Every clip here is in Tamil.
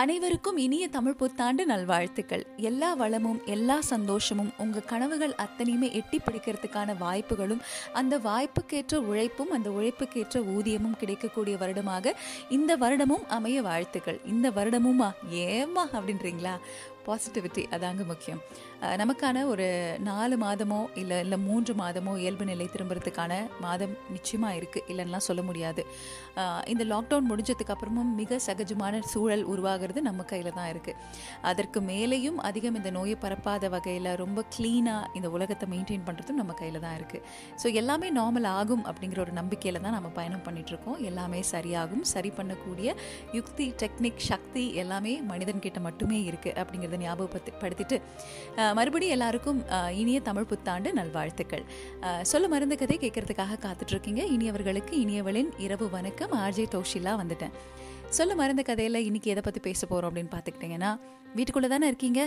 அனைவருக்கும் இனிய தமிழ் புத்தாண்டு நல்வாழ்த்துக்கள். எல்லா வளமும் எல்லா சந்தோஷமும் உங்கள் கனவுகள் அத்தனையுமே எட்டி பிடிக்கிறதுக்கான வாய்ப்புகளும் அந்த வாய்ப்புக்கேற்ற உழைப்பும் அந்த உழைப்புக்கேற்ற ஊதியமும் கிடைக்கக்கூடிய வருடமாக இந்த வருடமும் அமைய வாழ்த்துக்கள். இந்த வருடமுமா? ஏமா அப்படின்றீங்களா? பாசிட்டிவிட்டி அதாங்க முக்கியம். நமக்கான ஒரு நாலு மாதமோ இல்லை இல்லை மூன்று மாதமோ இயல்பு நிலை திரும்புறதுக்கான மாதம் நிச்சயமாக இருக்குது இல்லைன்னா சொல்ல முடியாது. இந்த லாக்டவுன் முடிஞ்சதுக்கு அப்புறமும் மிக சகஜமான சூழல் உருவாகிறது நம்ம கையில் தான் இருக்குது அதற்கு மேலேயும் அதிகம் இந்த நோயை பரப்பாத வகையில் ரொம்ப க்ளீனாக இந்த உலகத்தை மெயின்டைன் பண்ணுறதும் நம்ம கையில் தான் இருக்குது ஸோ எல்லாமே நார்மல் ஆகும் அப்படிங்கிற ஒரு நம்பிக்கையில் தான் நம்ம பயணம் பண்ணிகிட்ருக்கோம் எல்லாமே சரியாகும். சரி பண்ணக்கூடிய யுக்தி டெக்னிக் சக்தி எல்லாமே மனிதன்கிட்ட மட்டுமே இருக்குது அப்படிங்கிறத அதை ஞாபகப்படுத்திட்டு மறுபடியும் எல்லாருக்கும் இனிய தமிழ் புத்தாண்டு நல்வாழ்த்துக்கள். சொல்ல மருந்து கதை கேட்கறதுக்காக காத்துட்ருக்கீங்க. இனியவர்களுக்கு இனியவளின் இரவு வணக்கம். ஆர்ஜே தோஷிலா வந்துட்டேன். சொல்ல மறந்த கதையில் இன்னைக்கு எதை பற்றி பேச போகிறோம் அப்படின்னு பார்த்துக்கிட்டிங்கன்னா வீட்டுக்குள்ளே தானே இருக்கீங்க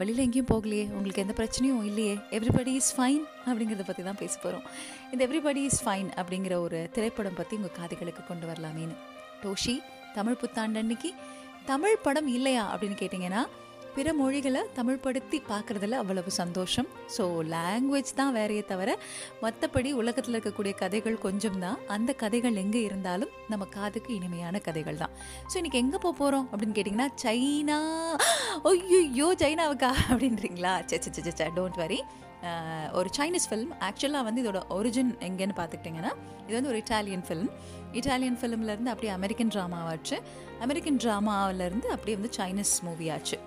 வெளியில் எங்கேயும் போகலையே. உங்களுக்கு எந்த பிரச்சனையும் இல்லையே. எவ்ரிபடி இஸ் ஃபைன் அப்படிங்கிறத பற்றி தான் பேச போகிறோம் இந்த எவ்ரிபடி இஸ் ஃபைன் அப்படிங்கிற ஒரு திரைப்படம் பற்றி உங்கள் காதுகளுக்கு கொண்டு வரலாமேன்னு. டோஷி தமிழ் புத்தாண்டு அன்னைக்கு தமிழ் படம் இல்லையா அப்படின்னு கேட்டிங்கன்னா பிற மொழிகளை தமிழ்படுத்தி பார்க்குறதுல அவ்வளவு சந்தோஷம். ஸோ லாங்குவேஜ் தான் வேறையே தவிர மற்றபடி உலகத்தில் இருக்கக்கூடிய கதைகள் கொஞ்சம் தான். அந்த கதைகள் எங்கே இருந்தாலும் நம்ம காதுக்கு இனிமையான கதைகள் தான். ஸோ இன்றைக்கி எங்கே போக போகிறோம் அப்படின்னு கேட்டிங்கன்னா சைனா. ஐயோ சைனாவுக்கா அப்படின்றீங்களா? சே சே சே சே டோன்ட் வரி ஒரு சைனீஸ் ஃபிலிம் ஆக்சுவலாக வந்து இதோட ஒரிஜின் எங்கேன்னு பார்த்துக்கிட்டிங்கன்னா இது வந்து ஒரு இட்டாலியன் ஃபிலிம் இட்டாலியன் ஃபிலிம்லேருந்து அப்படியே அமெரிக்கன் ட்ராமாவாச்சு அமெரிக்கன் ட்ராமாவிலேருந்து அப்படியே வந்து சைனீஸ் மூவி ஆச்சு.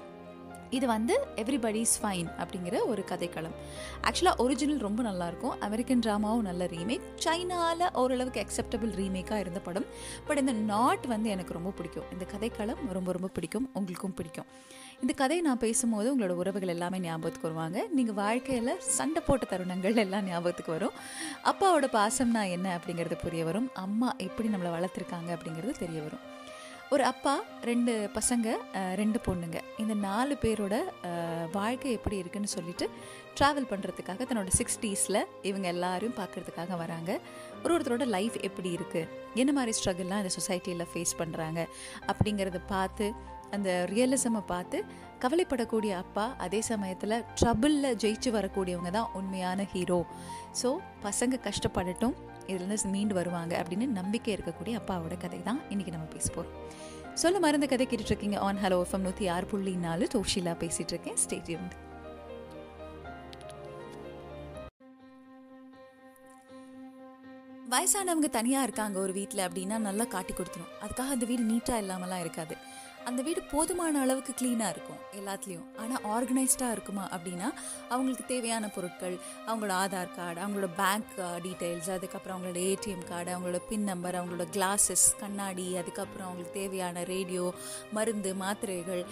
இது வந்து எவ்ரிபடிஸ் ஃபைன் அப்படிங்கிற ஒரு கதைக்களம். ஆக்சுவலாக ஒரிஜினல் ரொம்ப நல்லாயிருக்கும் அமெரிக்கன் ட்ராமாவும் நல்ல ரீமேக் சைனாவில் ஓரளவுக்கு அக்செப்டபிள் ரீமேக்காக இருந்த படம். பட் இந்த நாட் வந்து எனக்கு ரொம்ப பிடிக்கும். இந்த கதைக்களம் ரொம்ப ரொம்ப பிடிக்கும். உங்களுக்கும் பிடிக்கும். இந்த கதையை நான் பேசும்போது உங்களோட உறவுகள் எல்லாமே ஞாபகத்துக்கு வருவாங்க. நீங்கள் வாழ்க்கையில் சண்டை போட்ட தருணங்கள் எல்லாம் ஞாபகத்துக்கு வரும். அப்பாவோட பாசம்னா என்ன அப்படிங்கிறது புரிய வரும். அம்மா எப்படி நம்மளை வளர்த்துருக்காங்க அப்படிங்கிறது தெரிய வரும். ஒரு அப்பா ரெண்டு பசங்க ரெண்டு பொண்ணுங்க. இந்த நாலு பேரோட வாழ்க்கை எப்படி இருக்குன்னு சொல்லிட்டு ட்ராவல் பண்ணுறதுக்காக தன்னோட சிக்ஸ்டீஸில் இவங்க எல்லாரும் பார்க்குறதுக்காக வராங்க. ஒரு ஒருத்தரோட லைஃப் எப்படி இருக்குது என்ன மாதிரி ஸ்ட்ரகிள்லாம் இந்த சொசைட்டியில் ஃபேஸ் பண்ணுறாங்க அப்படிங்கிறத பார்த்து அந்த ரியலிசமை பார்த்து கவலைப்படக்கூடிய அப்பா அதே சமயத்தில் ட்ரபிளில் ஜெயிச்சு வரக்கூடியவங்க தான் உண்மையான ஹீரோ ஸோ பசங்க கஷ்டப்படட்டும். இதுலேருந்து மீண்டு வருவாங்க அப்படின்னு நம்பிக்கை இருக்கக்கூடிய அப்பாவோட கதை தான் இன்றைக்கி நம்ம பேச போகிறோம் சொல்ல மருந்து கதை கேட்டுட்ருக்கீங்க. ஆன் ஹலோ எஃப்எம் நூற்றி ஆறு புள்ளி நாலு டோஷிலா பேசிகிட்டு இருக்கேன் ஸ்டேடியம் வயசானவங்க தனியாக இருக்காங்க ஒரு வீட்டில் அப்படின்னா நல்லா காட்டி கொடுத்துரும். அதுக்காக அந்த வீடு நீட்டாக இல்லாமலாம் இருக்காது. அந்த வீடு போதுமான அளவுக்கு க்ளீனாக இருக்கும் எல்லாத்துலேயும். ஆனால் ஆர்கனைஸ்டாக இருக்குமா அப்படின்னா அவங்களுக்கு தேவையான பொருட்கள் அவங்களோட ஆதார் கார்டு அவங்களோட பேங்க் டீட்டெயில்ஸ் அதுக்கப்புறம் அவங்களோட ஏடிஎம் கார்டு அவங்களோட பின் நம்பர் அவங்களோட கிளாஸஸ் கண்ணாடி அதுக்கப்புறம் அவங்களுக்கு தேவையான ரேடியோ மருந்து மாத்திரைகள்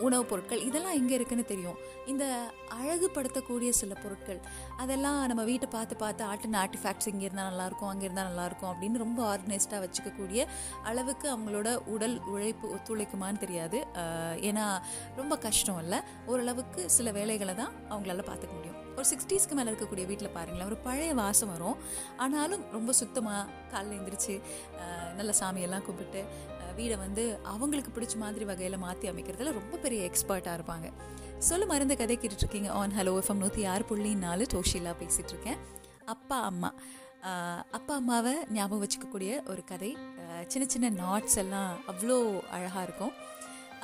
உணவுப் பொருட்கள் இதெல்லாம் எங்கே இருக்குன்னு தெரியும். இந்த அழகுபடுத்தக்கூடிய சில பொருட்கள் அதெல்லாம் நம்ம வீட்டை பார்த்து பார்த்து ஆட்டின ஆர்டிஃபேக்ட்ஸ் இங்கே இருந்தால் நல்லாயிருக்கும் அங்கே இருந்தால் நல்லாயிருக்கும் அப்படின்னு ரொம்ப ஆர்கனைஸ்டாக வச்சுக்கக்கூடிய அளவுக்கு அவங்களோட உடல் உழைப்பு ஒத்துழைக்குமான்னு தெரியாது. ஏன்னா ரொம்ப கஷ்டம் இல்லை. ஓரளவுக்கு சில வேலைகளை தான் அவங்களால பார்த்துக்க முடியும். ஒரு சிக்ஸ்டீஸ்க்கு மேலே இருக்கக்கூடிய வீட்டில் பாருங்களேன் ஒரு பழைய வாசம் வரும். ஆனாலும் ரொம்ப சுத்தமாக காலைல எழுந்திரிச்சு நல்ல சாமியெல்லாம் கும்பிட்டு வீடை வந்து அவங்களுக்கு பிடிச்ச மாதிரி வகையில் மாற்றி அமைக்கிறதுல ரொம்ப பெரிய எக்ஸ்பர்ட்டாக இருப்பாங்க. சொல்ல மருந்து கதை கேட்டுட்ருக்கீங்க. ஆன் ஹலோ எஃப்எம் நூற்றி ஆறு புள்ளி நாலு டோஷிலா பேசிகிட்டு இருக்கேன் அப்பா அம்மா. அப்பா அம்மாவை ஞாபகம் வச்சுக்கக்கூடிய ஒரு கதை. சின்ன சின்ன நாட்ஸ் எல்லாம் அவ்வளோ அழகாக இருக்கும்.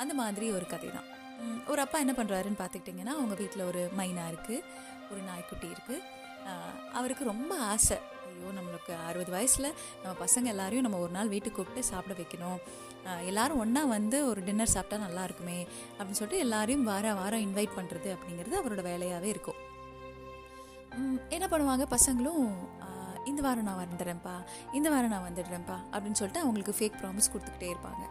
அந்த மாதிரி ஒரு கதை தான் ஒரு அப்பா என்ன பண்ணுறாருன்னு பார்த்துக்கிட்டிங்கன்னா அவங்க வீட்டில் ஒரு மைனா இருக்குது ஒரு நாய்க்குட்டி இருக்குது அவருக்கு ரொம்ப ஆசை. ஐயோ நம்மளுக்கு அறுபது வயசில் நம்ம பசங்க எல்லாரையும் நம்ம ஒரு நாள் வீட்டுக்கு கூப்பிட்டு சாப்பிட வைக்கணும். எல்லோரும் எல்லாரும் ஒன்றா வந்து ஒரு டின்னர் சாப்பிட்டா நல்லா இருக்குமே அப்படின்னு சொல்லிட்டு எல்லாரையும் வார வாரம் இன்வைட் பண்ணுறது அப்படிங்கிறது அவரோட வேலையாகவே இருக்கும். என்ன பண்ணுவாங்க பசங்களும் இந்த வாரம் நான் வந்துடுறேன்ப்பா இந்த வாரம் நான் வந்துடுறேன்ப்பா அப்படின்னு சொல்லிட்டு அவங்களுக்கு ஃபேக் ப்ராமிஸ் கொடுத்துக்கிட்டே இருப்பாங்க.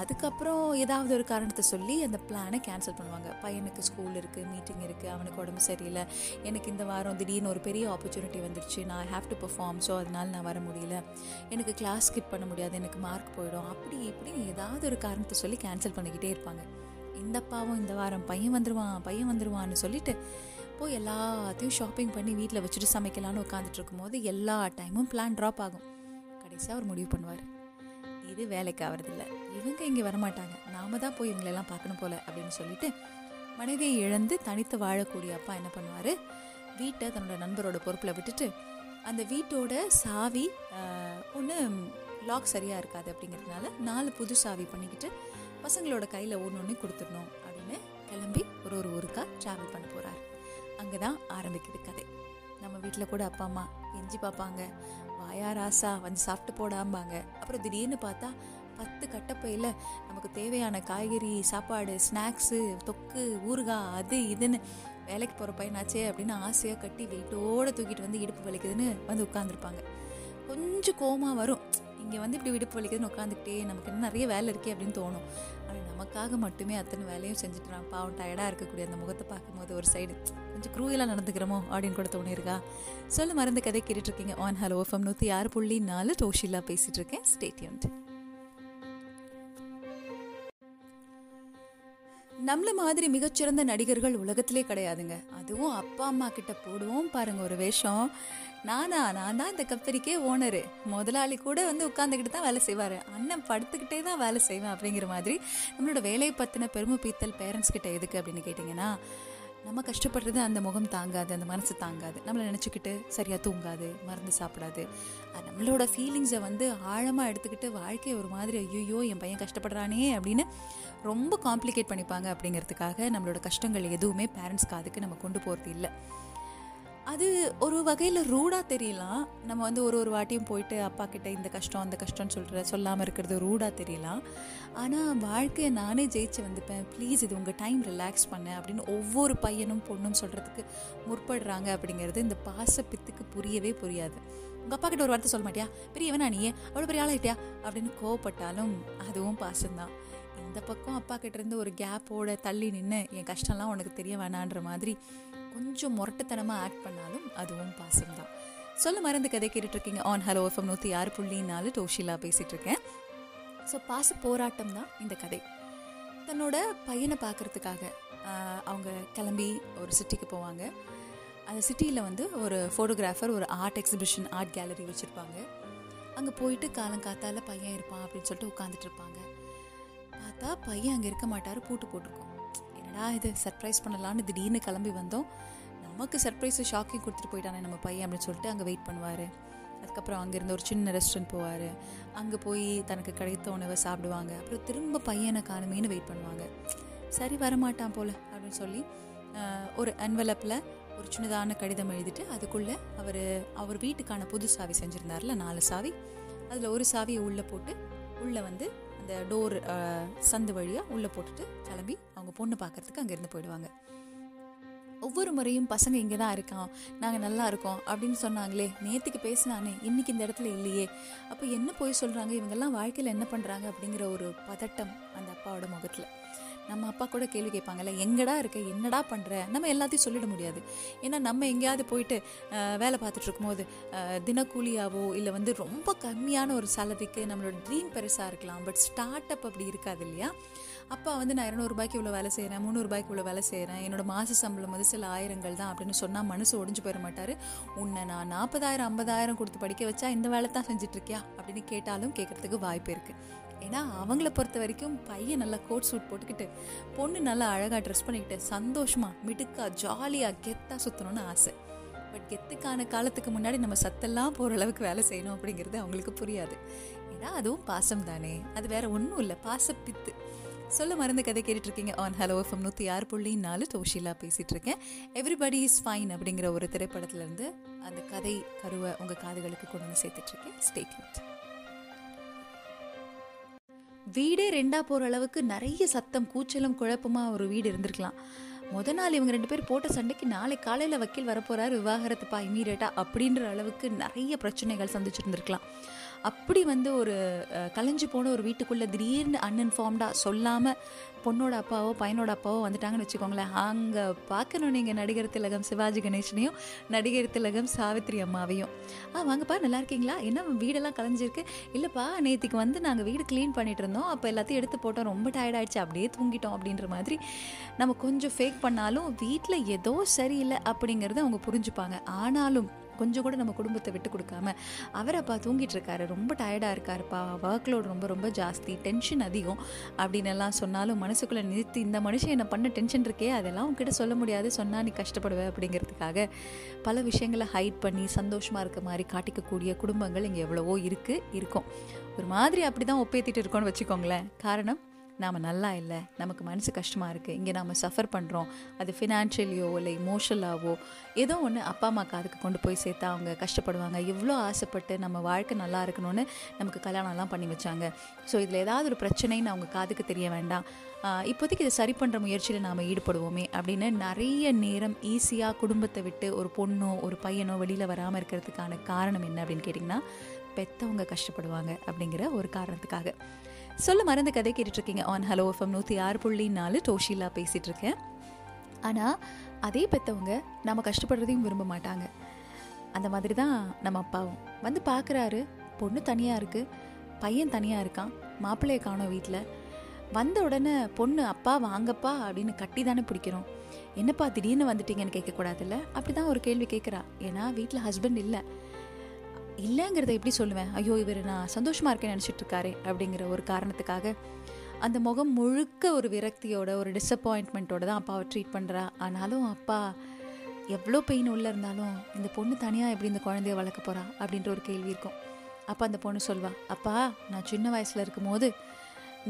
அதுக்கப்புறம் ஏதாவது ஒரு காரணத்தை சொல்லி அந்த பிளானை கேன்சல் பண்ணுவாங்க. பையனுக்கு ஸ்கூல் இருக்குது மீட்டிங் இருக்குது அவனுக்கு உடம்பு சரியில்லை. எனக்கு இந்த வாரம் திடீர்னு ஒரு பெரிய ஆப்பர்ச்சுனிட்டி வந்துருச்சு நான் ஹேவ் டு பர்ஃபார்ம் ஸோ அதனால நான் வர முடியல. எனக்கு கிளாஸ் ஸ்கிப் பண்ண முடியாது எனக்கு மார்க் போயிடும். அப்படி இப்படின்னு ஏதாவது ஒரு காரணத்தை சொல்லி கேன்சல் பண்ணிக்கிட்டே இருப்பாங்க. இந்த பாவம் இந்த வாரம் பையன் வந்துடுவான் பையன் வந்துடுவான்னு சொல்லிட்டு போய் எல்லாத்தையும் ஷாப்பிங் பண்ணி வீட்டில் வச்சுட்டு சமைக்கலான்னு உட்காந்துட்டு இருக்கும்போது எல்லா டைமும் பிளான் ட்ராப் ஆகும். கடைசியாக அவர் முடிவு பண்ணுவார். இது வேலைக்கு ஆகிறதில்ல இவங்க இங்கே வரமாட்டாங்க. நாம தான் போய் இவங்களெல்லாம் பார்க்கணும் போல அப்படின்னு சொல்லிட்டு மனைவியை இழந்து தனித்து வாழக்கூடிய அப்பா என்ன பண்ணுவார்? வீட்டை தன்னோட நண்பரோட பொறுப்பில் விட்டுட்டு அந்த வீட்டோட சாவி ஒன்று லாக் சரியாக இருக்காது அப்படிங்கிறதுனால நாலு புது சாவி பண்ணிக்கிட்டு பசங்களோட கையில் ஒன்று ஒன்று கொடுத்துடணும் அப்படின்னு கிளம்பி ஒரு ஒரு ஊருக்காக ட்ராவல் பண்ண போகிறார் அங்கே தான் ஆரம்பிக்குது கதை. நம்ம வீட்டில் கூட அப்பா அம்மா எஞ்சி பார்ப்பாங்க. வாயா ராசா வந்து சாப்பிட்டு போடாம்பாங்க. அப்புறம் திடீர்னு பார்த்தா பத்து கட்டப்பையில் நமக்கு தேவையான காய்கறி சாப்பாடு ஸ்நாக்ஸு தொக்கு ஊறுகாய் அது இதுன்னு வேலைக்கு போகிற பையனாச்சே அப்படின்னு ஆசையாக கட்டி வெயிட்டோடு தூக்கிட்டு வந்து இடுப்பு வலிக்குதுன்னு வந்து உட்காந்துருப்பாங்க கொஞ்சம் கோமா வரும். இங்கே வந்து இப்படி விடுப்பு வலிக்குதுன்னு உட்காந்துக்கிட்டே நமக்கு இன்னும் நிறைய வேலை இருக்கே அப்படின்னு தோணும். ஆனால் நமக்காக மட்டுமே அத்தனை வேலையும் செஞ்சுட்டுறான் பாவம் டயர்டாக இருக்கக்கூடிய அந்த முகத்தை பார்க்கும்போது ஒரு சைடு கொஞ்சம் க்ரூயலாக நடந்துக்கிறோமோ அப்படின்னு கூட தோணியிருக்கா? சொல்ல மருந்து கதை கேட்டுட்ருக்கீங்க ஆன் ஹலோ ஃபம் நூற்றி ஆறு புள்ளி நாலு டோஷிலா பேசிகிட்டு இருக்கேன். ஸ்டேட்யூன்ட் நம்மள மாதிரி மிகச்சிறந்த நடிகர்கள் உலகத்திலே கிடையாதுங்க. அதுவும் அப்பா அம்மா கிட்ட போடுவோம் பாருங்க ஒரு வேஷம். நானா நான் தான் இந்த கம்பெனிக்கே ஓனரு. முதலாளி கூட வந்து உட்காந்துக்கிட்டு தான் வேலை செய்வார். அண்ணன் படுத்துக்கிட்டே தான் வேலை செய்வேன் அப்படிங்கிற மாதிரி நம்மளோட வேலையை பற்றின பெருமை பீத்தல் பேரண்ட்ஸ் கிட்ட எதுக்கு அப்படின்னு கேட்டிங்கன்னா நம்ம கஷ்டப்படுறது அந்த முகம் தாங்காது அந்த மனசு தாங்காது. நம்மளை நினச்சிக்கிட்டு சரியாக தூங்காது மருந்து சாப்பிடாது. நம்மளோட ஃபீலிங்ஸை வந்து ஆழமாக எடுத்துக்கிட்டு வாழ்க்கையை ஒரு மாதிரி ஐயோ என் பையன் கஷ்டப்படுறானே அப்படின்னு ரொம்ப காம்ப்ளிகேட் பண்ணிப்பாங்க அப்படிங்கிறதுக்காக நம்மளோட கஷ்டங்கள் எதுவுமே பேரண்ட்ஸ் காதுக்கு நம்ம கொண்டு போகிறது இல்லை. அது ஒரு வகையில் ரூடாக தெரியலாம் நம்ம வந்து ஒரு ஒரு வாட்டியும் போயிட்டு அப்பா கிட்ட இந்த கஷ்டம் அந்த கஷ்டம்னு சொல்கிற சொல்லாமல் இருக்கிறது ரூடாக தெரியலாம் ஆனால் வாழ்க்கையை நானே ஜெயிச்சு வந்துப்பேன். ப்ளீஸ் இது உங்கள் டைம் ரிலாக்ஸ் பண்ண அப்படின்னு ஒவ்வொரு பையனும் பொண்ணும் சொல்கிறதுக்கு முற்படுறாங்க அப்படிங்கிறது இந்த பாச பித்துக்கு புரியவே புரியாது. உங்கள் அப்பா கிட்ட ஒரு வார்த்தை சொல்ல மாட்டியா? பெரியவனா நீயே அவ்வளோ பெரிய ஆளாயிட்டியா அப்படின்னு கோவப்பட்டாலும் அதுவும் பாசம்தான். இந்த பக்கம் அப்பா கிட்டேருந்து ஒரு கேப்போட தள்ளி நின்று என் கஷ்டம்லாம் உனக்கு தெரிய வேணான்ற மாதிரி கொஞ்சம் முரட்டுத்தனமாக ஆக்ட் பண்ணாலும் அதுவும் பாசம் தான். சொல்ல மறந்து கதை கேட்டுட்ருக்கீங்க. ஆன் ஹலோ எஃப்எம் நூற்றி ஆறு புள்ளி நாலு டோஷிலா பேசிகிட்ருக்கேன் ஸோ பாச போராட்டம் தான் இந்த கதை. தன்னோட பையனை பார்க்குறதுக்காக அவங்க கிளம்பி ஒரு சிட்டிக்கு போவாங்க. அந்த சிட்டியில் வந்து ஒரு ஃபோட்டோகிராஃபர் ஒரு ஆர்ட் எக்ஸிபிஷன் ஆர்ட் கேலரி வச்சுருப்பாங்க. அங்கே போயிட்டு காலங்காத்தால் பையன் இருப்பான் அப்படின்னு சொல்லிட்டு உட்காந்துட்டு இருப்பாங்க பார்த்தா பையன் அங்கே இருக்க மாட்டார் பூட்டு போட்டிருக்கோம். என்னடா இது சர்ப்ரைஸ் பண்ணலான்னு திடீர்னு கிளம்பி வந்தோம். நமக்கு சர்ப்ரைஸு ஷாக்கிங் கொடுத்துட்டு போயிட்டானே நம்ம பையன் அப்படின்னு சொல்லிட்டு அங்கே வெயிட் பண்ணுவார். அதுக்கப்புறம் அங்கேருந்து ஒரு சின்ன ரெஸ்டாரண்ட் போவார். அங்கே போய் தனக்கு கிடைத்த உணவை சாப்பிடுவாங்க. அப்புறம் திரும்ப பையனை காணுமேனு வெயிட் பண்ணுவாங்க. சரி வரமாட்டான் போல் அப்படின்னு சொல்லி ஒரு அன்வலப்பில் ஒரு சின்னதான கடிதம் எழுதிட்டு அதுக்குள்ளே அவர் அவர் வீட்டுக்கான புது சாவி செஞ்சுருந்தார்ல நாலு சாவி. அதில் ஒரு சாவியை உள்ளே போட்டு உள்ளே வந்து அந்த டோர் சந்து வழியாக உள்ளே போட்டுட்டு கிளம்பி அவங்க பொண்ணு பார்க்குறதுக்கு அங்கேருந்து போயிடுவாங்க. ஒவ்வொரு முறையும் பசங்க இங்கே தான் இருக்கான் நாங்கள் நல்லா இருக்கோம் அப்படின்னு சொன்னாங்களே நேற்றுக்கு பேசினானே இன்றைக்கி இந்த இடத்துல இல்லையே. அப்போ என்ன போய் சொல்கிறாங்க இவங்கெல்லாம் வாழ்க்கையில் என்ன பண்ணுறாங்க அப்படிங்கிற ஒரு பதட்டம் அந்த அப்பாவோட முகத்தில். நம்ம அப்பா கூட கேள்வி கேட்பாங்கல்ல எங்கடா இருக்க? என்னடா பண்ணுற நம்ம எல்லாத்தையும் சொல்லிட முடியாது. ஏன்னா நம்ம எங்கேயாவது போயிட்டு வேலை பார்த்துட்டு இருக்கும்போது தினக்கூலியாவோ இல்லை வந்து ரொம்ப கம்மியான ஒரு சேலரிக்கு நம்மளோட ட்ரீம் பெருசாக இருக்கலாம். பட் ஸ்டார்ட் அப் அப்படி இருக்காது இல்லையா? அப்பா வந்து நான் இரநூறுபாய்க்கு இவ்வளோ வேலை செய்கிறேன் முந்நூறுபாய்க்கு இவ்வளோ வேலை செய்கிறேன் என்னோட மாத சம்பளம் வந்து சில ஆயிரங்கள் தான் அப்படின்னு சொன்னால் மனசு ஒடிஞ்சு போயிட மாட்டார். உன்னை நான் நாற்பதாயிரம் ஐம்பதாயிரம் கொடுத்து படிக்க வச்சா இந்த வேலை தான் செஞ்சிட்ருக்கியா அப்படின்னு கேட்டாலும் கேட்குறதுக்கு வாய்ப்பு இருக்குது ஏன்னா அவங்கள பொறுத்த வரைக்கும் பையன் நல்லா கோட் சூட் போட்டுக்கிட்டு பொண்ணு நல்லா அழகாக ட்ரெஸ் பண்ணிக்கிட்டு சந்தோஷமாக மிடுக்கா ஜாலியாக கெத்தாக சுற்றணும்னு ஆசை. பட் கெத்துக்கான காலத்துக்கு முன்னாடி நம்ம சத்தெல்லாம் போகிற அளவுக்கு வேலை செய்யணும் அப்படிங்கிறது அவங்களுக்கு புரியாது. ஏன்னா அதுவும் பாசம் தானே அது வேற ஒன்றும் இல்லை. பாசப்பித்து சொல்ல மறந்து கதை கேட்டுட்ருக்கீங்க ஆன் ஹலோ எஃப்எம் நூற்றி ஆறு புள்ளி நாலு டோஷிலா பேசிகிட்டு இருக்கேன் எவ்ரிபடி இஸ் ஃபைன் அப்படிங்கிற ஒரு திரைப்படத்துலேருந்து அந்த கதை கருவை உங்கள் காதுகளுக்கு கொண்டு வந்து சேர்த்துட்ருக்கேன். ஸ்டேட்மெண்ட் வீடே ரெண்டாக போகிற அளவுக்கு நிறைய சத்தம் கூச்சலும் குழப்பமாக ஒரு வீடு இருந்திருக்கலாம். முத நாள் இவங்க ரெண்டு பேர் போட்ட சண்டைக்கு நாளை காலையில் வக்கீல் வரப்போகிறாரு விவாகரத்துப்பா இமீடியட்டாக அப்படின்ற அளவுக்கு நிறைய பிரச்சனைகள் சந்திச்சிருந்துருக்கலாம். அப்படி வந்து ஒரு கலைஞ்சு போன ஒரு வீட்டுக்குள்ளே திடீர்னு அன்இன்ஃபார்ம்டாக சொல்லாமல் பொண்ணோட அப்பாவோ பையனோட அப்பாவோ வந்துட்டாங்கன்னு வச்சுக்கோங்களேன். அங்கே பார்க்கணும் நீங்கள் நடிகர் திலகம் சிவாஜி கணேஷனையும் நடிகர் திலகம் சாவித்ரி அம்மாவையும். ஆ வாங்கப்பா நல்லா இருக்கீங்களா? என்ன வீடெல்லாம் கலைஞ்சிருக்கு? இல்லைப்பா நேற்றுக்கு வந்து நாங்கள் வீடு க்ளீன் பண்ணிட்டு இருந்தோம். அப்போ எல்லாத்தையும் எடுத்து போட்டோம். ரொம்ப டயர்டாயிடுச்சு அப்படியே தூங்கிட்டோம் அப்படின்ற மாதிரி நம்ம கொஞ்சம் ஃபேக் பண்ணாலும் வீட்டில் ஏதோ சரியில்லை அப்படிங்கிறத அவங்க புரிஞ்சுப்பாங்க. ஆனாலும் கொஞ்சம் கூட நம்ம குடும்பத்தை விட்டு கொடுக்காம அவர் அப்பா தூங்கிட்டு இருக்காரு ரொம்ப டயர்டாக இருக்காருப்பா. ஒர்க் லோடு ரொம்ப ரொம்ப ஜாஸ்தி. டென்ஷன் அதிகம். அப்படின்னு எல்லாம் சொன்னாலும் மனசுக்குள்ளே நிறுத்தி இந்த மனுஷன் என்ன பண்ண டென்ஷன் இருக்கே அதெல்லாம் உங்ககிட்ட சொல்ல முடியாது. சொன்னால் நீ கஷ்டப்படுவேன் அப்படிங்கிறதுக்காக பல விஷயங்களை ஹைட் பண்ணி சந்தோஷமாக இருக்க மாதிரி காட்டிக்கக்கூடிய குடும்பங்கள் இங்கே எவ்வளவோ இருக்குது இருக்கும். ஒரு மாதிரி அப்படி தான் ஒப்பேத்திட்டு இருக்கோம்னு வச்சுக்கோங்களேன். காரணம் நாம் நல்லா இல்லை நமக்கு மனசு கஷ்டமாக இருக்குது இங்கே நாம் சஃபர் பண்ணுறோம் அது ஃபினான்ஷியலியோ இல்லை இமோஷனலாவோ ஏதோ ஒன்று அப்பா அம்மா காதுக்கு கொண்டு போய் சேர்த்தா அவங்க கஷ்டப்படுவாங்க. எவ்வளோ ஆசைப்பட்டு நம்ம வாழ்க்கை நல்லா இருக்கணும்னு நமக்கு கல்யாணம்லாம் பண்ணி வச்சாங்க. ஸோ இதில் ஏதாவது ஒரு பிரச்சனைன்னு அவங்க காதுக்கு தெரிய வேண்டாம். இப்போதைக்கு இதை சரி பண்ணுற முயற்சியில் நாம் ஈடுபடுவோமே அப்படின்னு நிறைய நேரம் ஈஸியாக குடும்பத்தை விட்டு ஒரு பொண்ணோ ஒரு பையனோ வெளியில் வராமல் இருக்கிறதுக்கான காரணம் என்ன அப்படின்னு கேட்டிங்கன்னா பெற்றவங்க கஷ்டப்படுவாங்க அப்படிங்கிற ஒரு காரணத்துக்காக. சொல்ல மறந்து கதை கேட்டுட்ருக்கீங்க ஆன் ஹலோ எஃப்எம் நூற்றி ஆறு புள்ளி நாலு டோஷிலா பேசிகிட்டு இருக்கேன் ஆனால் அதே பெற்றவங்க நம்ம கஷ்டப்படுறதையும் விரும்ப மாட்டாங்க. அந்த மாதிரி தான் நம்ம அப்பாவும். வந்து பார்க்குறாரு பொண்ணு தனியாக இருக்குது பையன் தனியாக இருக்கான் மாப்பிள்ளையை காணோம் வீட்டில் வந்த உடனே பொண்ணு அப்பா வாங்கப்பா அப்படின்னு கட்டி தானே பிடிக்கிறோம். என்னப்பா திடீர்னு வந்துட்டீங்கன்னு கேட்கக்கூடாதுல்ல? அப்படி தான் ஒரு கேள்வி கேட்குறா ஏன்னா வீட்டில் ஹஸ்பண்ட் இல்லை. இல்லைங்கிறத எப்படி சொல்லுவேன்? ஐயோ இவர் நான் சந்தோஷமாக இருக்கேன்னு நினச்சிட்டு இருக்காரு அப்படிங்கிற ஒரு காரணத்துக்காக அந்த முகம் முழுக்க ஒரு விரக்தியோட ஒரு டிசப்பாயின்மெண்ட்டோட தான் அப்பாவை ட்ரீட் பண்ணுறா ஆனாலும் அப்பா எவ்வளோ பெயின் உள்ளே இருந்தாலும் இந்த பொண்ணு தனியாக எப்படி இந்த குழந்தைய வளர்க்க போகிறா அப்படின்ற ஒரு கேள்வி இருக்கும். அப்போ அந்த பொண்ணு சொல்வா அப்பா நான் சின்ன வயசில் இருக்கும்போது